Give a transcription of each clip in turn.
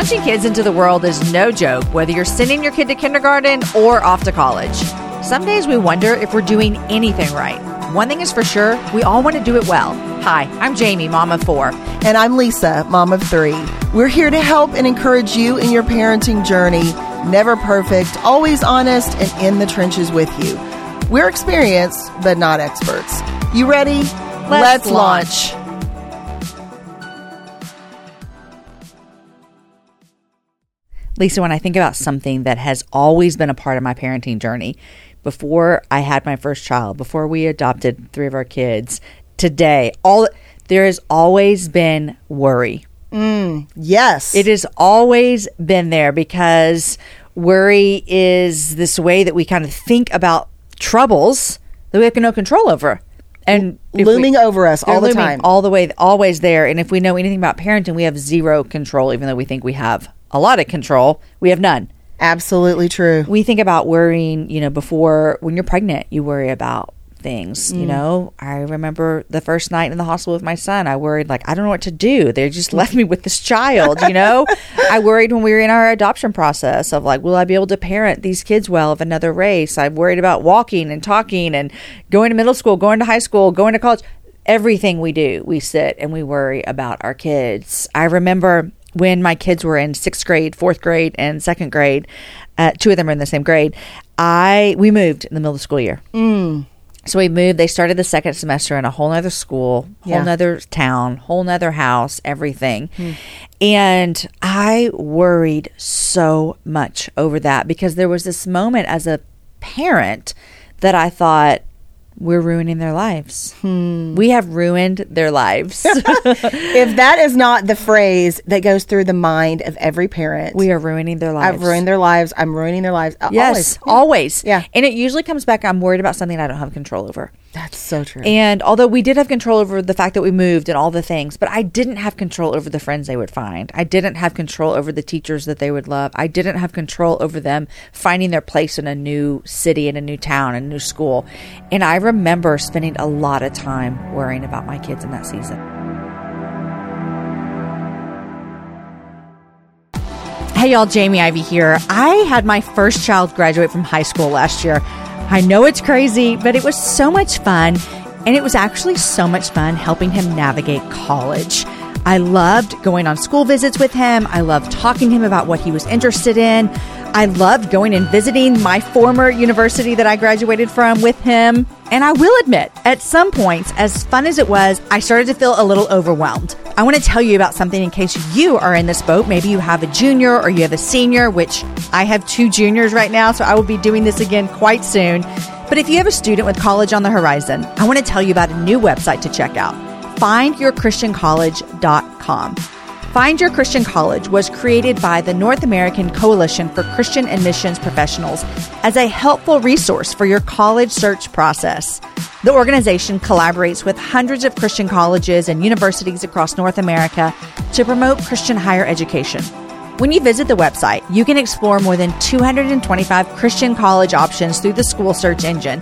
Launching kids into the world is no joke, whether you're sending your kid to kindergarten or off to college. Some days we wonder if we're doing anything right. One thing is for sure, we all want to do it well. Hi, I'm Jamie, mom of four. And I'm Lisa, mom of three. We're here to help and encourage you in your parenting journey. Never perfect, always honest, and in the trenches with you. We're experienced, but not experts. You ready? Let's launch. Lisa, when I think about something that has always been a part of my parenting journey, before I had my first child, before we adopted three of our kids, today, all there has always been worry. Mm, yes. It has always been there because worry is this way that we kind of think about troubles that we have no control over. And if we- looming over us all the time. all the way, always there. And if we know anything about parenting, we have zero control, even though we think we have a lot of control. We have none. Absolutely true. We think about worrying, you know, before when you're pregnant, you worry about things. Mm. You know, I remember the first night in the hospital with my son, I worried, like, I don't know what to do. They just left me with this child, you know? I worried when we were in our adoption process of, like, will I be able to parent these kids well of another race? I worried about walking and talking and going to middle school, going to high school, going to college. Everything we do, we sit and we worry about our kids. I remember when my kids were in sixth grade, fourth grade, and second grade, uh, two of them are in the same grade. I we moved in the middle of the school year. So we moved. They started the second semester in a whole nother school, whole Yeah. nother town, whole nother house, everything. And I worried so much over that because there was this moment as a parent that I thought we're ruining their lives. Hmm. We have ruined their lives. if that is not the phrase that goes through the mind of every parent, we are ruining their lives. I've ruined their lives. I'm ruining their lives. Yes, always. always. Yeah. And it usually comes back I'm worried about something I don't have control over. That's so true. And although we did have control over the fact that we moved and all the things, but I didn't have control over the friends they would find. I didn't have control over the teachers that they would love. I didn't have control over them finding their place in a new city, in a new town, a new school. And I remember spending a lot of time worrying about my kids in that season. Hey y'all, Jamie Ivey here. I had my first child graduate from high school last year. I know it's crazy, but it was so much fun. And it was actually so much fun helping him navigate college. I loved going on school visits with him. I loved talking to him about what he was interested in. I loved going and visiting my former university that I graduated from with him. And I will admit, at some points, as fun as it was, I started to feel a little overwhelmed. I want to tell you about something in case you are in this boat. Maybe you have a junior or you have a senior, which I have two juniors right now, so I will be doing this again quite soon. But if you have a student with college on the horizon, I want to tell you about a new website to check out findyourchristiancollege.com. Find Your Christian College was created by the North American Coalition for Christian Admissions Professionals as a helpful resource for your college search process. The organization collaborates with hundreds of Christian colleges and universities across North America to promote Christian higher education. When you visit the website, you can explore more than 225 Christian college options through the school search engine,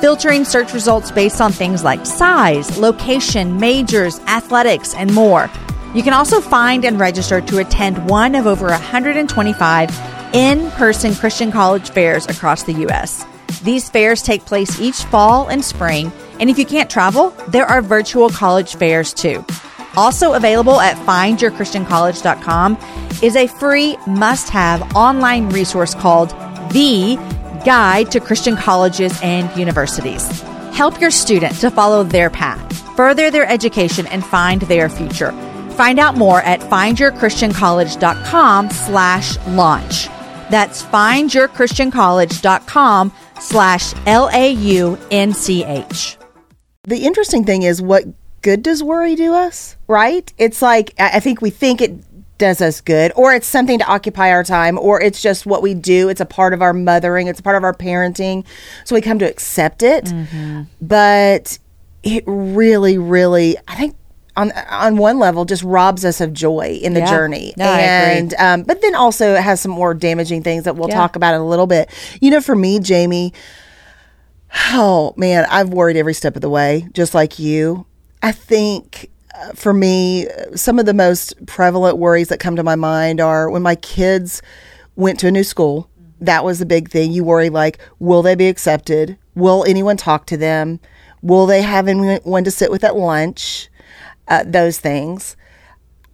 filtering search results based on things like size, location, majors, athletics, and more. You can also find and register to attend one of over 125 in person Christian college fairs across the U.S. These fairs take place each fall and spring, and if you can't travel, there are virtual college fairs too. Also available at findyourchristiancollege.com is a free must have online resource called The Guide to Christian Colleges and Universities. Help your student to follow their path, further their education, and find their future. Find out more at findyourchristiancollege.com slash launch. That's findyourchristiancollege.com slash L-A-U-N-C-H. the interesting thing is what good does worry do us, right? It's like I think we think it does us good or it's something to occupy our time or it's just what we do. It's a part of our mothering, it's a part of our parenting. So we come to accept it. Mm-hmm. But it really really I think on on one level just robs us of joy in the Yeah. journey. No, I agree. and um, but then also it has some more damaging things that we'll Yeah. talk about in a little bit. You know, for me, Jamie, Oh man, I've worried every step of the way, just like you. I think uh, for me, some of the most prevalent worries that come to my mind are when my kids went to a new school. That was a big thing. You worry like, will they be accepted? Will anyone talk to them? Will they have anyone to sit with at lunch? Uh, those things.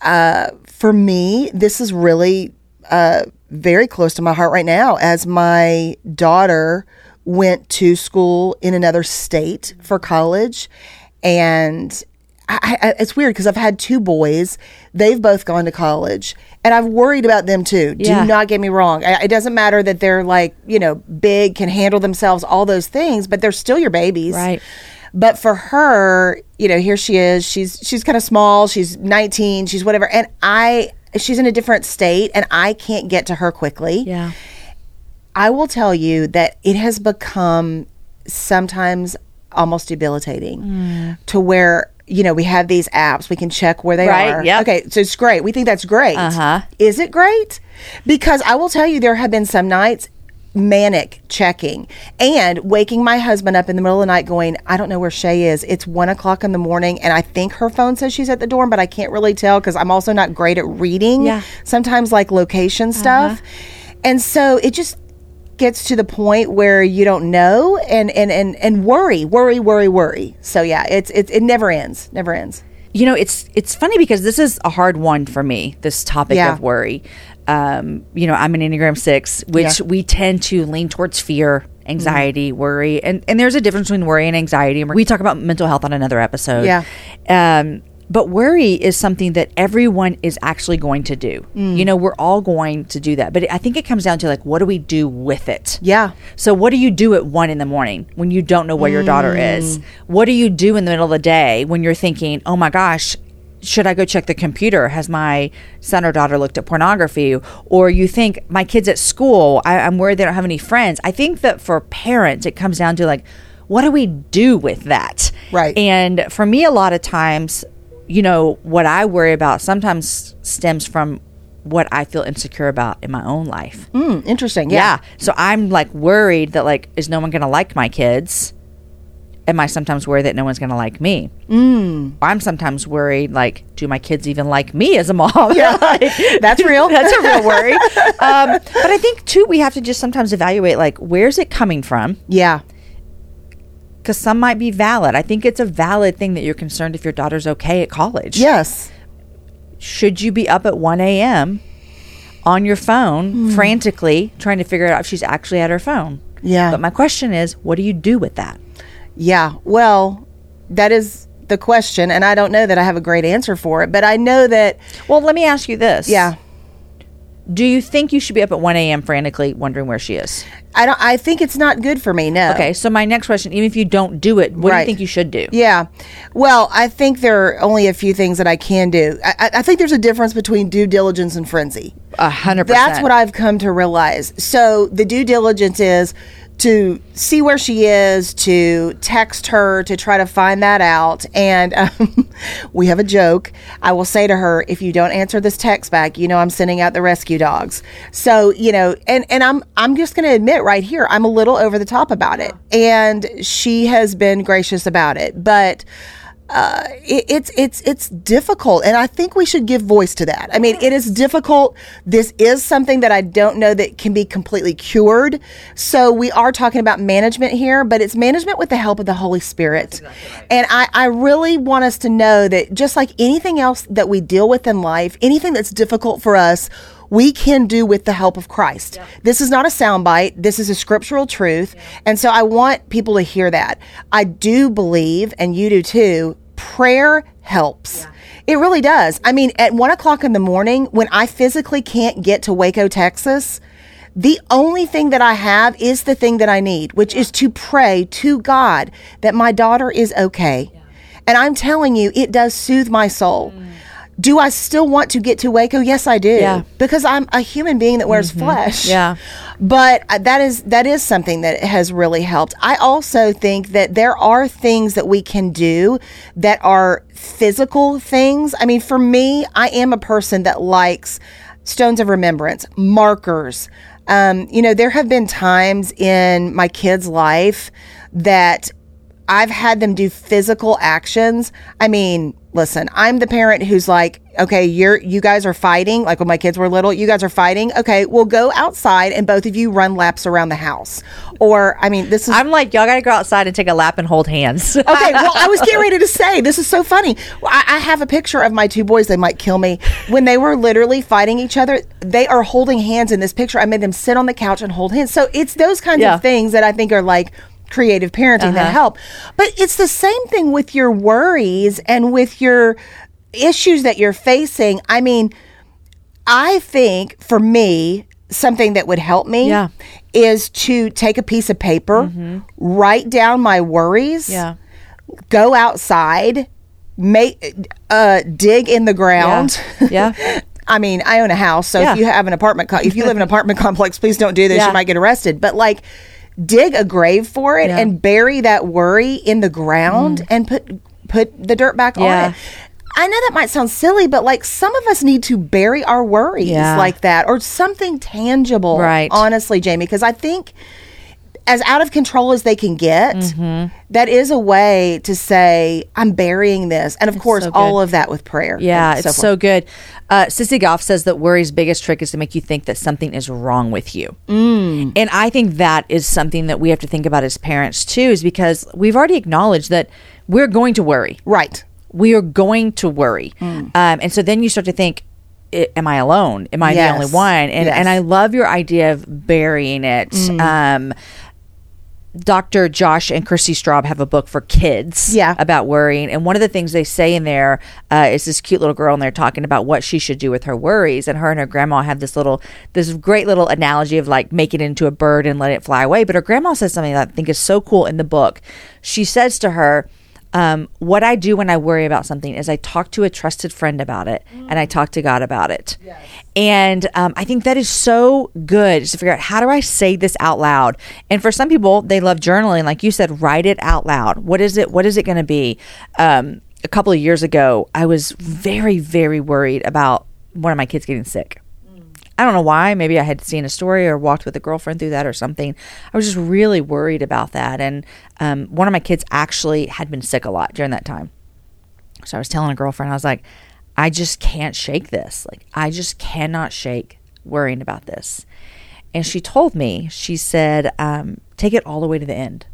Uh, for me, this is really uh, very close to my heart right now as my daughter went to school in another state for college. And I, I, it's weird because I've had two boys. They've both gone to college, and I've worried about them too. Yeah. Do not get me wrong. I, it doesn't matter that they're like you know big, can handle themselves, all those things, but they're still your babies, Right. But for her, you know, here she is. She's she's kind of small. She's 19. She's whatever, and I she's in a different state, and I can't get to her quickly. Yeah. I will tell you that it has become sometimes almost debilitating Mm. to where you know we have these apps we can check where they Right, are yep. okay so it's great we think that's great Uh-huh. is it great because i will tell you there have been some nights manic checking and waking my husband up in the middle of the night going i don't know where shay is it's one o'clock in the morning and i think her phone says she's at the door but i can't really tell because i'm also not great at reading Yeah. sometimes like location uh-huh. stuff and so it just gets to the point where you don't know and and and, and worry worry worry worry so yeah it's it's it never ends never ends You know, it's it's funny because this is a hard one for me. This topic Yeah. of worry. Um, you know, I'm an Enneagram Six, which Yeah. we tend to lean towards fear, anxiety, worry, and and there's a difference between worry and anxiety. And we talk about mental health on another episode. Yeah. Um, but worry is something that everyone is actually going to do. Mm. You know, we're all going to do that. But I think it comes down to like, what do we do with it? yeah So, what do you do at one in the morning when you don't know where your daughter Mm. is? What do you do in the middle of the day when you're thinking, oh my gosh, should I go check the computer? Has my son or daughter looked at pornography? Or you think, my kid's at school, I, I'm worried they don't have any friends. I think that for parents, it comes down to like, what do we do with that? Right. And for me, a lot of times, you know, what I worry about sometimes stems from what I feel insecure about in my own life. Hmm, interesting Yeah. yeah So I'm like worried that like is no one going to like my kids? Am I sometimes worried that no one's going to like me? Mm. I'm sometimes worried like do my kids even like me as a mom? Yeah, That's real. That's a real worry. um, but I think too we have to just sometimes evaluate like where's it coming from? yeah Because some might be valid. I think it's a valid thing that you're concerned if your daughter's okay at college. yes Should you be up at 1 a.m. on your phone Hmm. frantically trying to figure out if she's actually at her phone? Yeah. But my question is, what do you do with that? Yeah, well, that is the question, and I don't know that I have a great answer for it, but I know that, Well, let me ask you this. yeah, Do you think you should be up at 1 a.m. frantically wondering where she is? I don't. I think it's not good for me. No. Okay, so my next question, even if you don't do it, what do Right. you think you should do? Yeah. Well, I think there are only a few things that I can do. I, I- I think there's a difference between due diligence and frenzy. A hundred percent. That's what I've come to realize. So the due diligence is to see where she is, to text her, to try to find that out. And um, we have a joke. I will say to her, if you don't answer this text back, you know I'm sending out the rescue dogs. So you know, and and I'm I'm just going to admit right here, I'm a little over the top about it, and she has been gracious about it, but uh, it, it's it's it's difficult, and I think we should give voice to that. I mean, it is difficult. This is something that I don't know that can be completely cured. So we are talking about management here, but it's management with the help of the Holy Spirit. And I, I really want us to know that just like anything else that we deal with in life, anything that's difficult for us. We can do with the help of Christ. This is not a soundbite. This is a scriptural truth. And so I want people to hear that. I do believe, and you do too, prayer helps. It really does. I mean, at one o'clock in the morning, when I physically can't get to Waco, Texas, the only thing that I have is the thing that I need, which is to pray to God that my daughter is okay. And I'm telling you, it does soothe my soul. Mm. Do I still want to get to Waco? Yes, I do. Yeah. Because I'm a human being that wears flesh. Yeah. But uh, that is that is something that has really helped. I also think that there are things that we can do that are physical things. I mean, for me, I am a person that likes stones of remembrance, markers. Um, you know, there have been times in my kid's life that I've had them do physical actions. I mean, listen, I'm the parent who's like, okay, you're you guys are fighting. Like when my kids were little, you guys are fighting. Okay, we'll go outside and both of you run laps around the house. Or I mean, this is I'm like, y'all gotta go outside and take a lap and hold hands. okay, well, I was getting ready to say this is so funny. I, I have a picture of my two boys. They might kill me when they were literally fighting each other. They are holding hands in this picture. I made them sit on the couch and hold hands. So it's those kinds Yeah. of things that I think are like creative parenting that Uh-huh. help. But it's the same thing with your worries and with your issues that you're facing. I mean, I think for me, something that would help me Yeah. is to take a piece of paper, write down my worries, yeah. go outside, make uh, dig in the ground. Yeah. Yeah. I mean, I own a house, so if you have an apartment, co- if you live in an apartment complex, please don't do this. You might get arrested. But like, dig a grave for it Yeah. and bury that worry in the ground mm. and put put the dirt back Yeah. on it. I know that might sound silly, but like some of us need to bury our worries Yeah. like that or something tangible. Right. Honestly, Jamie, because I think as out of control as they can get, Mm-hmm. that is a way to say, I'm burying this. And of course, so all of that with prayer. Yeah, and it's so so, good. Uh, Sissy Goff says that worry's biggest trick is to make you think that something is wrong with you. Mm. And I think that is something that we have to think about as parents too, is because we've already acknowledged that we're going to worry. Right. We are going to worry. Mm. Um, and so then you start to think, Am I alone? Am I Yes. the only one? And Yes. Mm. and I love your idea of burying it. Um, Dr. Josh and Christy Straub have a book for kids Yeah. about worrying. And one of the things they say in there uh, is this cute little girl, and they're talking about what she should do with her worries. And her and her grandma have this little, this great little analogy of like make it into a bird and let it fly away. But her grandma says something that I think is so cool in the book. She says to her, um, what I do when I worry about something is I talk to a trusted friend about it and I talk to God about it. And um, I think that is so good to figure out how do I say this out loud. And for some people, they love journaling. Like you said, write it out loud. What is it? What is it going to be? Um, a couple of years ago, I was very, very worried about one of my kids getting sick. I don't know why. Maybe I had seen a story or walked with a girlfriend through that or something. I was just really worried about that. And um, one of my kids actually had been sick a lot during that time. So I was telling a girlfriend, I was like, I just can't shake this. Like, I just cannot shake worrying about this. And she told me, she said, um, take it all the way to the end.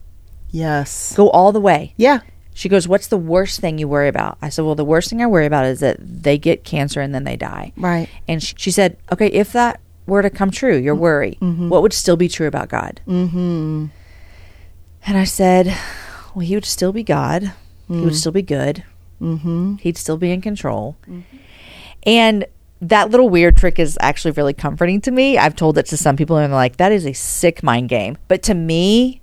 Yes. Go all the way. Yeah. She goes, What's the worst thing you worry about? I said, Well, the worst thing I worry about is that they get cancer and then they die. Right. And she, she said, Okay, if that were to come true, your worry, what would still be true about God? Mm-hmm. And I said, Well, he would still be God. He would still be good. Mm-hmm. He'd still be in control. And that little weird trick is actually really comforting to me. I've told it to some people and they're like, That is a sick mind game. But to me,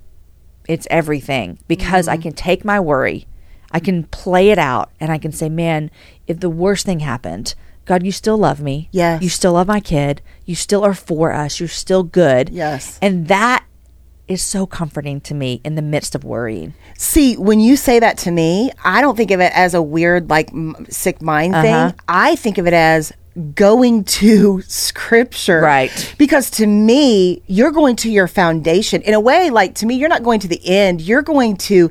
it's everything because I can take my worry, I can play it out, and I can say, man, if the worst thing happened, God, you still love me. Yes. You still love my kid. You still are for us. You're still good. Yes. And that is so comforting to me in the midst of worrying. See, when you say that to me, I don't think of it as a weird, like, m- sick mind Uh-huh. thing. I think of it as going to scripture. Right. Because to me, you're going to your foundation. In a way, like, to me, you're not going to the end, you're going to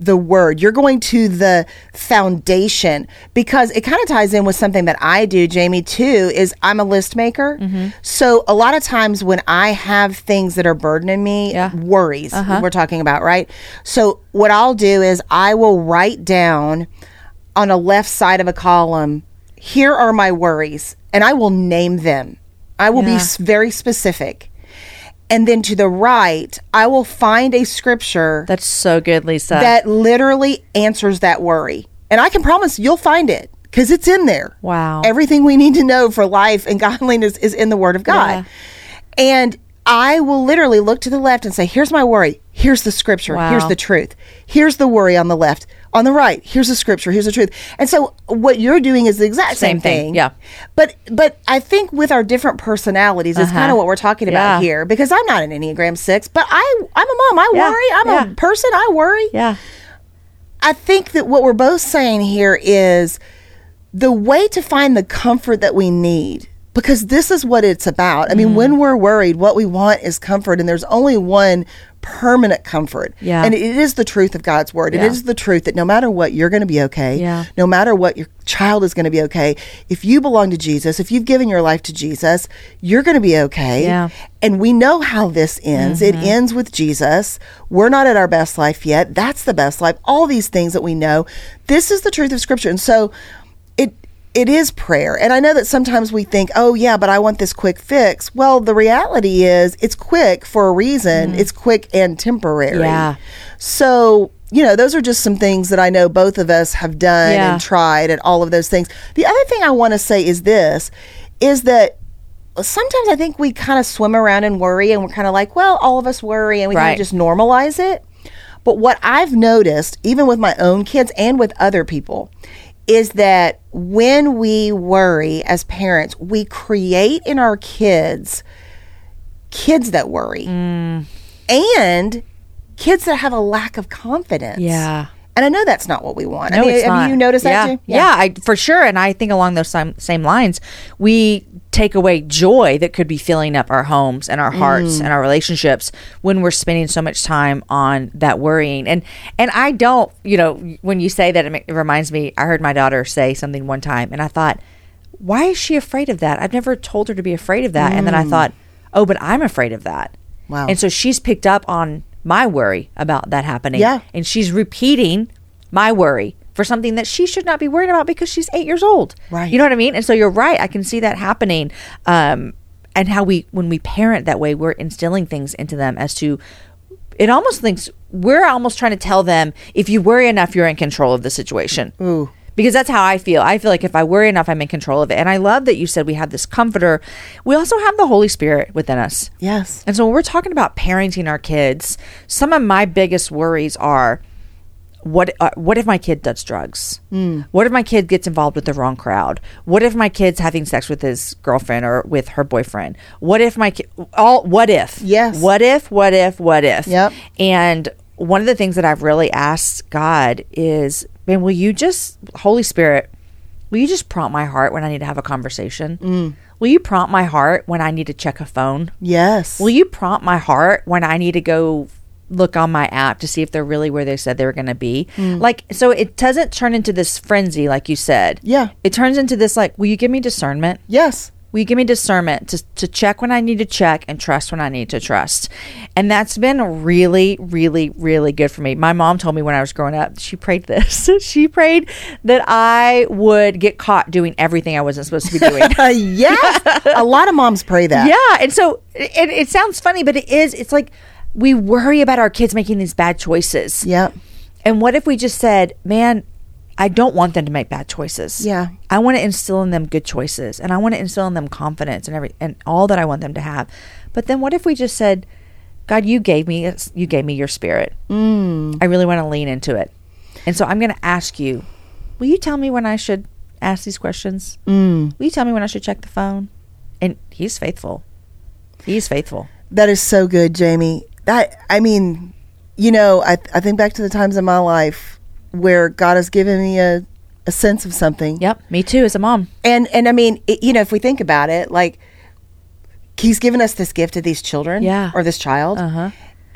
the word. You're going to the foundation because it kind of ties in with something that I do, Jamie, too, is I'm a list maker. Mm-hmm. So a lot of times when I have things that are burdening me, Yeah. Uh-huh. worries we're talking about, right? So what I'll do is I will write down on a left side of a column, here are my worries, and I will name them. I will be Yeah. s- very specific. And then to the right, I will find a scripture That's so good, Lisa. that literally answers that worry. And I can promise you'll find it because it's in there. Wow. Everything we need to know for life and godliness is in the Word of God. Yeah. And I will literally look to the left and say, here's my worry. Here's the scripture. Wow. Here's the truth. Here's the worry on the left. On the right, here's the scripture. Here's the truth. And so what you're doing is the exact same, Same thing, yeah. But but I think with our different personalities, it's kind of what we're talking about Uh-huh. Yeah. here. Because I'm not an Enneagram six, but I I'm a mom. I Yeah, worry. I'm yeah. a person. I worry. yeah. I think that what we're both saying here is the way to find the comfort that we need because this is what it's about. I mean, Mm. when we're worried, what we want is comfort, and there's only one permanent comfort. Yeah. And it is the truth of God's word. Yeah. It is the truth that no matter what, you're going to be okay. Yeah. No matter what, your child is going to be okay. If you belong to Jesus, if you've given your life to Jesus, you're going to be okay. Yeah. Mm-hmm. And we know how this ends. It ends with Jesus. We're not at our best life yet. That's the best life. All these things that we know. This is the truth of Scripture. And so it is prayer. And I know that sometimes we think, "Oh yeah, but I want this quick fix." Well, the reality is it's quick for a reason. Mm-hmm. It's quick and temporary. Yeah. So, you know, those are just some things that I know both of us have done Yeah. and tried and all of those things. The other thing I want to say is this is that sometimes I think we kind of swim around and worry and we're kind of like, well, all of us worry and we kind Right. of just normalize it. But what I've noticed, even with my own kids and with other people, is that when we worry as parents, we create in our kids kids that worry Mm. and kids that have a lack of confidence. Yeah. And I know that's not what we want. No, I mean, it's have not. you noticed yeah. that too? Yeah, I, for sure. And I think along those same, same lines, we take away joy that could be filling up our homes and our hearts Mm. and our relationships when we're spending so much time on that worrying. And and I don't, you know, when you say that, it, it reminds me. I heard my daughter say something one time, and I thought, why is she afraid of that? I've never told her to be afraid of that. And then I thought, oh, but I'm afraid of that. Mm. Wow. And so she's picked up on my worry about that happening. Yeah. And she's repeating my worry for something that she should not be worried about because she's eight years old. Right. You know what I mean? And so you're right. I can see that happening. Um, and how we, when we parent that way, we're instilling things into them as to, it almost thinks we're almost trying to tell them if you worry enough, you're in control of the situation. Ooh. Because that's how I feel. I feel like if I worry enough, I'm in control of it. And I love that you said we have this comforter. We also have the Holy Spirit within us. Yes. And so when we're talking about parenting our kids, some of my biggest worries are what uh, what if my kid does drugs? What if my kid gets involved with the wrong crowd? What if my kid's having sex with his girlfriend or with her boyfriend? What if my kid all what if? Yes. What if what if what if? Yep. And one of the things that I've really asked God is, man, will you just Holy Spirit, will you just prompt my heart when I need to have a conversation? Mm. Will you prompt my heart when I need to check a phone? Yes. Will you prompt my heart when I need to go look on my app to see if they're really where they said they were going to be? Mm. Like, so it doesn't turn into this frenzy, like you said. Yeah. It turns into this, like, will you give me discernment? yes. Will you give me discernment to, to check when I need to check and trust when I need to trust? And that's been really, really, really good for me. My mom told me when I was growing up, she prayed this. she prayed that I would get caught doing everything I wasn't supposed to be doing. yeah. a lot of moms pray that. Yeah, and so it, it sounds funny, but it is. It's like we worry about our kids making these bad choices. Yep. And what if we just said, "Man, I don't want them to make bad choices. Yeah. I want to instill in them good choices, and I want to instill in them confidence and every and all that I want them to have." But then what if we just said, "God, you gave me you gave me your spirit. Mm. I really want to lean into it, and so I'm going to ask you, will you tell me when I should ask these questions? Mm. Will you tell me when I should check the phone?" And He's faithful. He's faithful. That is so good, Jamie. That I mean, you know, I I think back to the times in my life where God has given me a a sense of something. Yep, me too as a mom. And and I mean, it, you know, if we think about it, like he's given us this gift of these children Yeah. or this child. Uh-huh.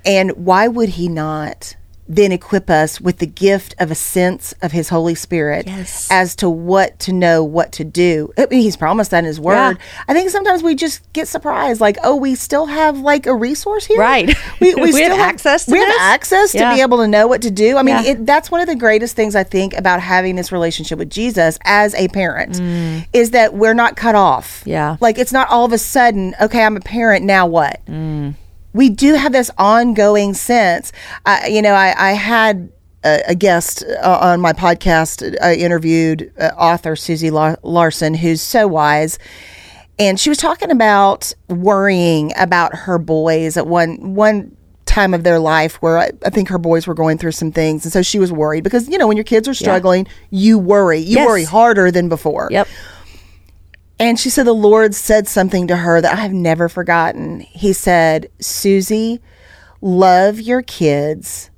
And why would he not then equip us with the gift of a sense of his Holy Spirit Yes. as to what to know, what to do? I mean, he's promised that in his word. I think sometimes we just get surprised, like, oh, we still have like a resource here. Right. We, We have still access to we this? have access to Yeah. be able to know what to do. I mean, Yeah. it, that's one of the greatest things I think about having this relationship with Jesus as a parent is that we're not cut off. Mm. Yeah. Like it's not all of a sudden, okay, I'm a parent, now what? Mm. We do have this ongoing sense. I you know, I, I had a, a guest uh, on my podcast. I interviewed uh, author Susie La- Larson, who's so wise. And she was talking about worrying about her boys at one one time of their life where I, I think her boys were going through some things, and so she was worried because you know when your kids are struggling, you worry. You Yes. worry harder than before. Yep. And she said the Lord said something to her that I've never forgotten. He said, Susie, love your kids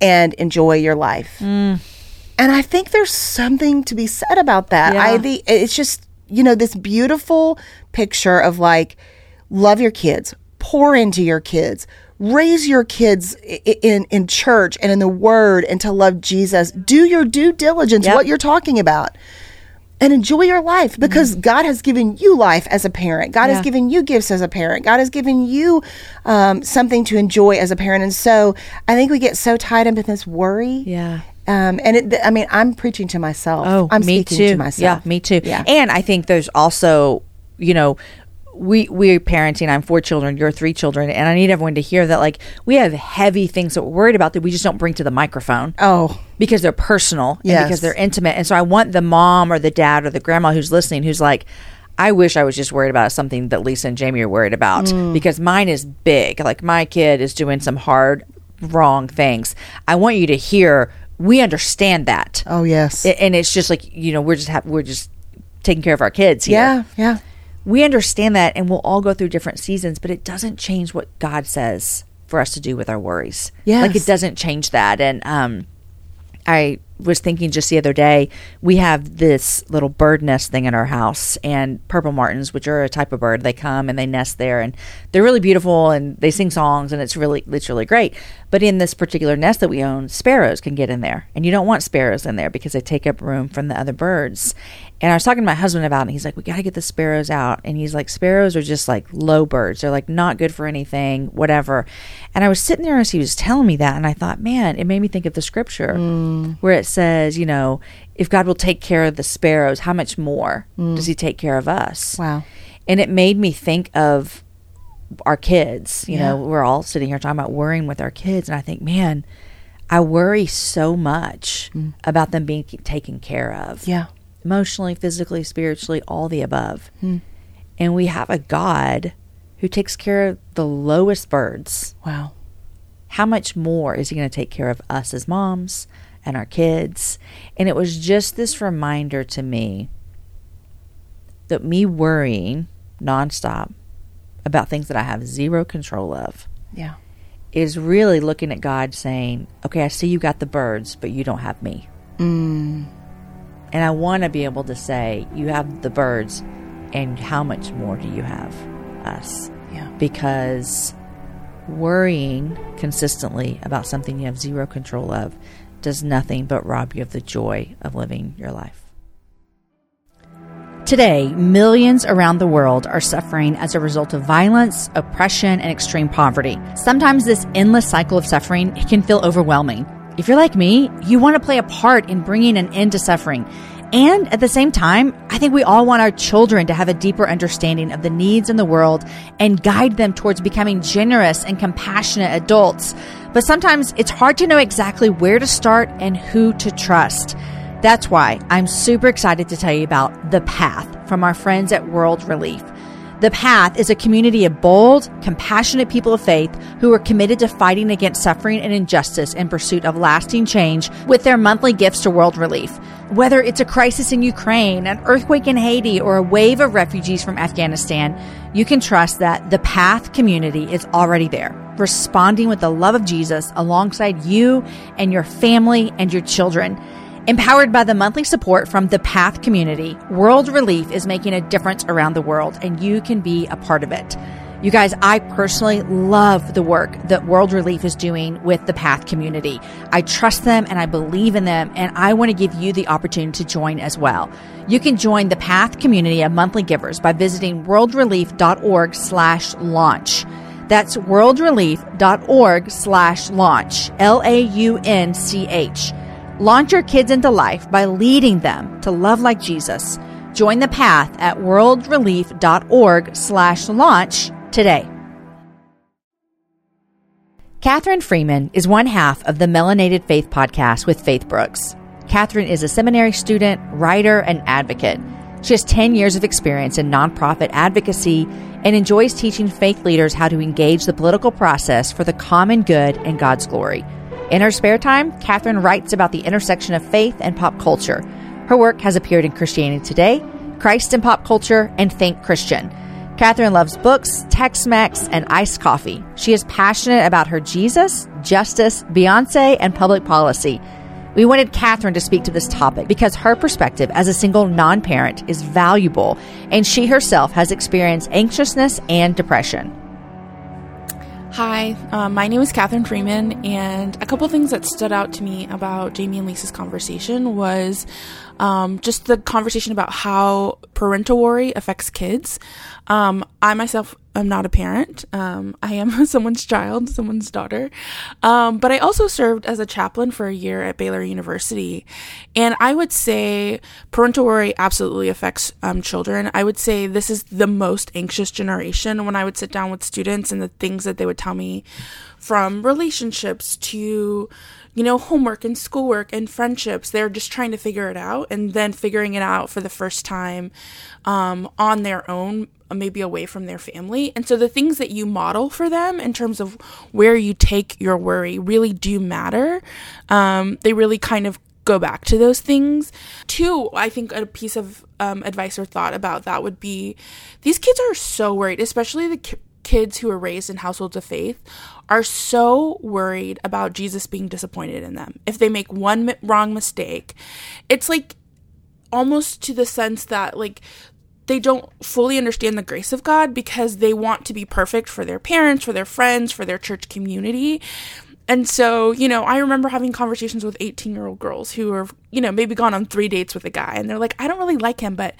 and enjoy your life. Mm. And I think there's something to be said about that. Yeah. I think it's just, you know, this beautiful picture of like love your kids, pour into your kids, raise your kids in in church and in the word and to love Jesus. Do your due diligence Yep. what you're talking about. And enjoy your life because God has given you life as a parent. God Mm-hmm. Yeah. has given you gifts as a parent. God has given you um, something to enjoy as a parent. And so I think we get so tied up in this worry. Yeah. Um, and it, I mean, I'm preaching to myself. Oh, I'm me speaking too. to myself. Yeah, me too. Yeah. And I think there's also, you know, we we're parenting. I'm four children. You're three children, and I need everyone to hear that. Like we have heavy things that we're worried about that we just don't bring to the microphone. Oh, because they're personal and Yes. because they're intimate. And so I want the mom or the dad or the grandma who's listening who's like, I wish I was just worried about something that Lisa and Jamie are worried about Mm. because mine is big. Like my kid is doing some hard, wrong things. I want you to hear we understand that. oh yes. And it's just like, you know, we're just ha- we're just taking care of our kids here. yeah, yeah. We understand that and we'll all go through different seasons, but it doesn't change what God says for us to do with our worries. Yes. Like it doesn't change that. And um I was thinking just the other day, we have this little bird nest thing in our house, and purple martins, which are a type of bird, they come and they nest there, and they're really beautiful, and they sing songs, and it's really it's really great. But in this particular nest that we own, sparrows can get in there, and you don't want sparrows in there because they take up room from the other birds. And I was talking to my husband about it, and he's like, "We got to get the sparrows out." And he's like, "Sparrows are just like low birds; they're like not good for anything, whatever." And I was sitting there as he was telling me that, and I thought, man, it made me think of the scripture mm. where it says, you know, if God will take care of the sparrows, how much more mm. does He take care of us? Wow. And it made me think of our kids. You know, we're all sitting here talking about worrying with our kids, and I think, man, I worry so much mm. about them being taken care of Yeah. Emotionally, physically, spiritually, all the above. And we have a God who takes care of the lowest birds. Wow. How much more is He going to take care of us as moms and our kids? And it was just this reminder to me that me worrying nonstop about things that I have zero control of Yeah. is really looking at God saying, okay, I see you got the birds, but you don't have me. Mm. And I want to be able to say, you have the birds, and how much more do you have us? Yeah. Because worrying consistently about something you have zero control of does nothing but rob you of the joy of living your life. Today, millions around the world are suffering as a result of violence, oppression, and extreme poverty. Sometimes this endless cycle of suffering can feel overwhelming. If you're like me, you want to play a part in bringing an end to suffering. And at the same time, I think we all want our children to have a deeper understanding of the needs in the world and guide them towards becoming generous and compassionate adults. But sometimes it's hard to know exactly where to start and who to trust. That's why I'm super excited to tell you about The Path from our friends at World Relief. The Path is a community of bold, compassionate people of faith who are committed to fighting against suffering and injustice in pursuit of lasting change with their monthly gifts to World Relief. Whether it's a crisis in Ukraine, an earthquake in Haiti, or a wave of refugees from Afghanistan, you can trust that the Path community is already there, responding with the love of Jesus alongside you and your family and your children. Empowered by the monthly support from the Path community, World Relief is making a difference around the world, and you can be a part of it. You guys, I personally love the work that World Relief is doing with the Path community. I trust them and I believe in them, and I want to give you the opportunity to join as well. You can join the Path community of monthly givers by visiting worldrelief.org slash launch. That's worldrelief.org slash launch. L-A-U-N-C-H. Launch your kids into life by leading them to love like Jesus. Join the path at worldrelief.org slash launch today. Kathryn Freeman is one half of the Melanated Faith podcast with Faith Brooks. Kathryn is a seminary student, writer, and advocate. She has 10 years of experience in nonprofit advocacy and enjoys teaching faith leaders how to engage the political process for the common good and God's glory. In her spare time, Kathryn writes about the intersection of faith and pop culture. Her work has appeared in Christianity Today, Christ and Pop Culture, and Think Christian. Kathryn loves books, Tex Mex, and iced coffee. She is passionate about her Jesus, justice, Beyonce, and public policy. We wanted Kathryn to speak to this topic because her perspective as a single non parent is valuable, and she herself has experienced anxiousness and depression. Hi, um, my name is Kathryn Freeman, and a couple things that stood out to me about Jamie and Lisa's conversation was um, just the conversation about how parental worry affects kids. Um, I myself am not a parent. Um, I am someone's child, someone's daughter. Um, but I also served as a chaplain for a year at Baylor University. And I would say parental worry absolutely affects um, children. I would say this is the most anxious generation when I would sit down with students and the things that they would tell me from relationships to you know, homework and schoolwork and friendships. They're just trying to figure it out and then figuring it out for the first time um, on their own, maybe away from their family. And so the things that you model for them in terms of where you take your worry really do matter. Um, they really kind of go back to those things. Two, I think a piece of um, advice or thought about that would be these kids are so worried, especially the kids who are raised in households of faith are so worried about Jesus being disappointed in them. If they make one wrong mistake, it's like almost to the sense that like they don't fully understand the grace of God because they want to be perfect for their parents, for their friends, for their church community. And so, you know, I remember having conversations with 18 year old girls who are, you know, maybe gone on three dates with a guy and they're like, I don't really like him, but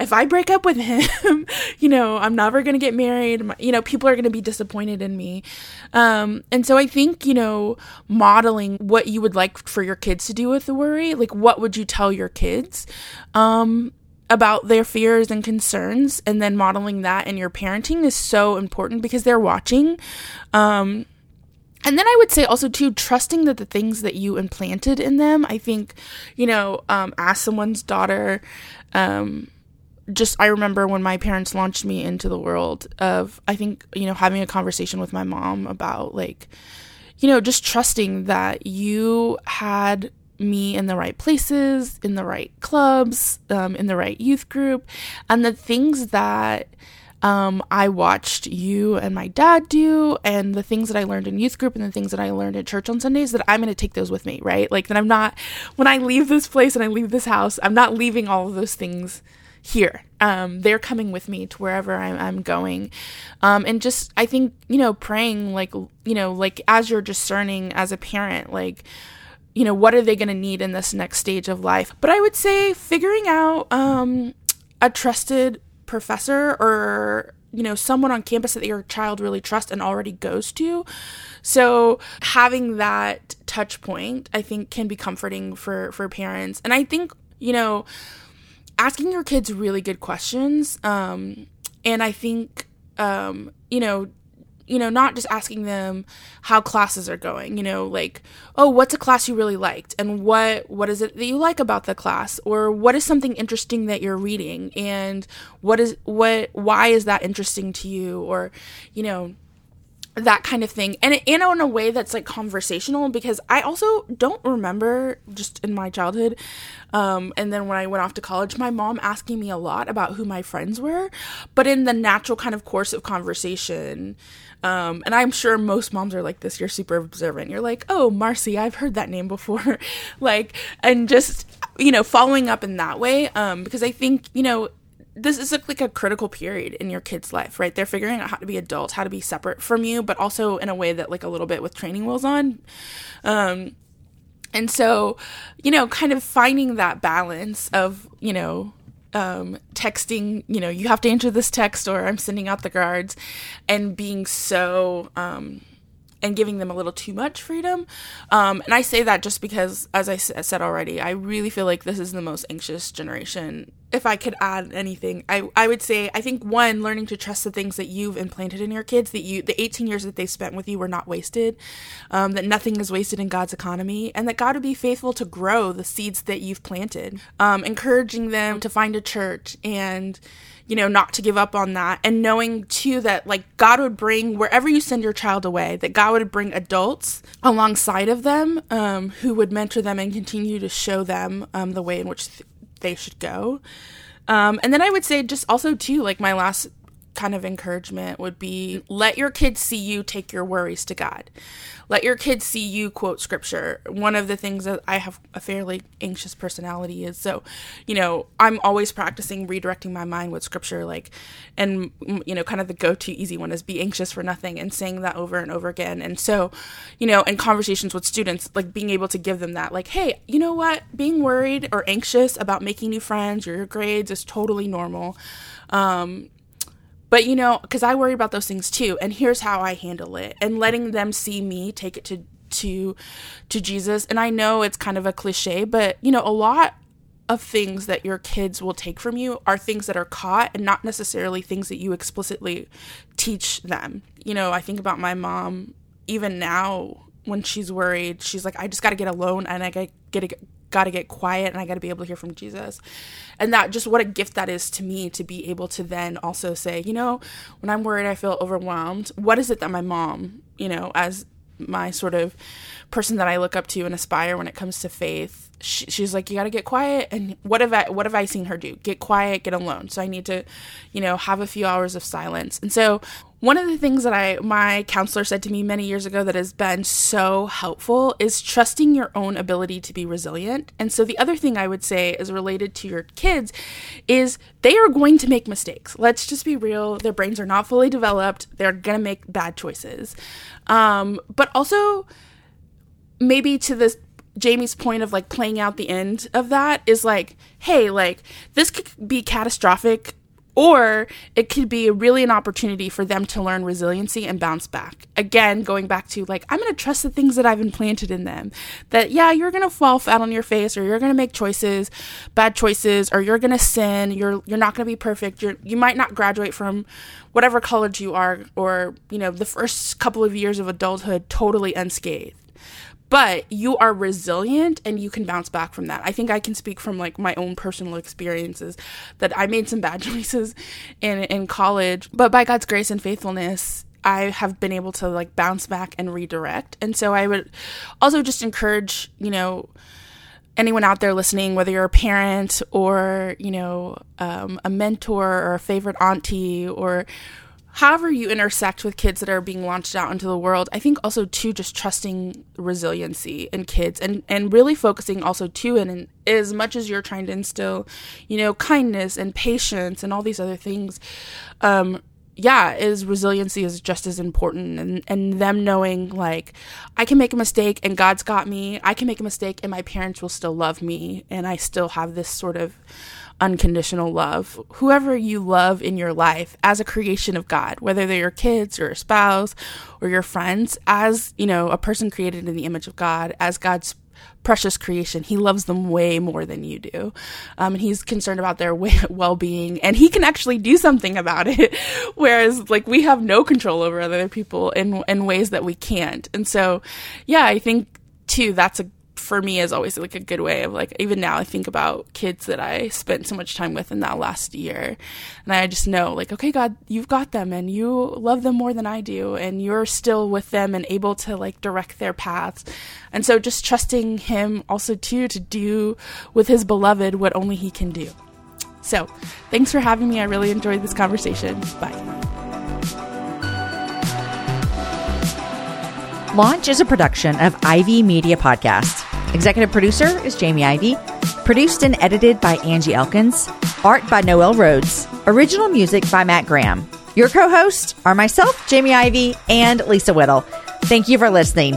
if I break up with him, you know, I'm never going to get married. You know, people are going to be disappointed in me. Um, and so I think, you know, modeling what you would like for your kids to do with the worry, like what would you tell your kids? Um, about their fears and concerns and then modeling that in your parenting is so important because they're watching. Um, and then I would say also too trusting that the things that you implanted in them. I think, you know, um, as someone's daughter, um, just I remember when my parents launched me into the world of I think you know having a conversation with my mom about like, you know, just trusting that you had me in the right places, in the right clubs, um, in the right youth group, and the things that um, I watched you and my dad do, and the things that I learned in youth group and the things that I learned at church on Sundays, that I'm going to take those with me, right? Like, that I'm not, when I leave this place and I leave this house, I'm not leaving all of those things here. Um, they're coming with me to wherever I'm, I'm going. Um, and just, I think, you know, praying, like, you know, like as you're discerning as a parent, like, you know, what are they going to need in this next stage of life? But I would say figuring out um, a trusted professor or you know someone on campus that your child really trusts and already goes to so having that touch point i think can be comforting for for parents and i think you know asking your kids really good questions um and i think um you know you know, not just asking them how classes are going, you know, like, oh, what's a class you really liked? And what what is it that you like about the class? Or what is something interesting that you're reading? And what is what why is that interesting to you? Or you know, that kind of thing. And in a way that's like conversational because i also don't remember just in my childhood um, and then when i went off to college my mom asking me a lot about who my friends were. But in the natural kind of course of conversation um, and i'm sure most moms are like this you're super observant you're like oh marcy i've heard that name before like and just you know following up in that way um, because i think you know this is like a critical period in your kid's life, right? They're figuring out how to be adults, how to be separate from you, but also in a way that like a little bit with training wheels on. Um, and so, you know, kind of finding that balance of, you know, um, texting, you know, you have to answer this text or I'm sending out the guards and being so, um, and giving them a little too much freedom. Um, and I say that just because, as I said already, I really feel like this is the most anxious generation. If I could add anything, I, I would say I think one, learning to trust the things that you've implanted in your kids, that you the 18 years that they spent with you were not wasted, um, that nothing is wasted in God's economy, and that God would be faithful to grow the seeds that you've planted. Um, encouraging them to find a church and you know, not to give up on that. And knowing too that like God would bring wherever you send your child away, that God would bring adults alongside of them um, who would mentor them and continue to show them um, the way in which th- they should go. Um, and then I would say just also too, like my last kind of encouragement would be let your kids see you take your worries to God. Let your kids see you quote scripture. One of the things that I have a fairly anxious personality is so, you know, I'm always practicing redirecting my mind with scripture, like, and, you know, kind of the go to easy one is be anxious for nothing and saying that over and over again. And so, you know, in conversations with students, like being able to give them that, like, hey, you know what? Being worried or anxious about making new friends or your grades is totally normal. Um, but you know, because I worry about those things too, and here's how I handle it, and letting them see me take it to to to Jesus. And I know it's kind of a cliche, but you know, a lot of things that your kids will take from you are things that are caught and not necessarily things that you explicitly teach them. You know, I think about my mom even now when she's worried, she's like, I just got to get alone and I to get got to get quiet and I got to be able to hear from Jesus. And that just what a gift that is to me to be able to then also say, you know, when I'm worried, I feel overwhelmed. What is it that my mom, you know, as my sort of person that I look up to and aspire when it comes to faith, she, she's like, you got to get quiet. And what have I, what have I seen her do? Get quiet, get alone. So I need to, you know, have a few hours of silence. And so one of the things that I, my counselor said to me many years ago that has been so helpful is trusting your own ability to be resilient. And so the other thing I would say is related to your kids is they are going to make mistakes. Let's just be real. Their brains are not fully developed. They're going to make bad choices. Um, but also, maybe to this Jamie's point of like playing out the end of that is like, hey, like this could be catastrophic or it could be really an opportunity for them to learn resiliency and bounce back. Again, going back to like, I'm going to trust the things that I've implanted in them. That, yeah, you're going to fall flat on your face or you're going to make choices, bad choices, or you're going to sin. You're, you're not going to be perfect. You're, you might not graduate from whatever college you are or, you know, the first couple of years of adulthood totally unscathed but you are resilient and you can bounce back from that. I think I can speak from like my own personal experiences that I made some bad choices in in college, but by God's grace and faithfulness, I have been able to like bounce back and redirect. And so I would also just encourage, you know, anyone out there listening, whether you're a parent or, you know, um, a mentor or a favorite auntie or however you intersect with kids that are being launched out into the world i think also too just trusting resiliency in kids and and really focusing also too in as much as you're trying to instill you know kindness and patience and all these other things um yeah, is resiliency is just as important and, and them knowing like I can make a mistake and God's got me. I can make a mistake and my parents will still love me and I still have this sort of unconditional love. Whoever you love in your life as a creation of God, whether they're your kids or a spouse or your friends, as, you know, a person created in the image of God, as God's precious creation. He loves them way more than you do. Um, and he's concerned about their well being and he can actually do something about it. Whereas, like, we have no control over other people in, in ways that we can't. And so, yeah, I think too, that's a for me is always like a good way of like even now I think about kids that I spent so much time with in that last year. And I just know like okay God you've got them and you love them more than I do and you're still with them and able to like direct their paths. And so just trusting him also too to do with his beloved what only he can do. So thanks for having me. I really enjoyed this conversation. Bye. Launch is a production of Ivey Media Podcast. Executive producer is Jamie Ivey. Produced and edited by Angie Elkins. Art by Noel Rhodes. Original music by Matt Graham. Your co hosts are myself, Jamie Ivey, and Lisa Whittle. Thank you for listening.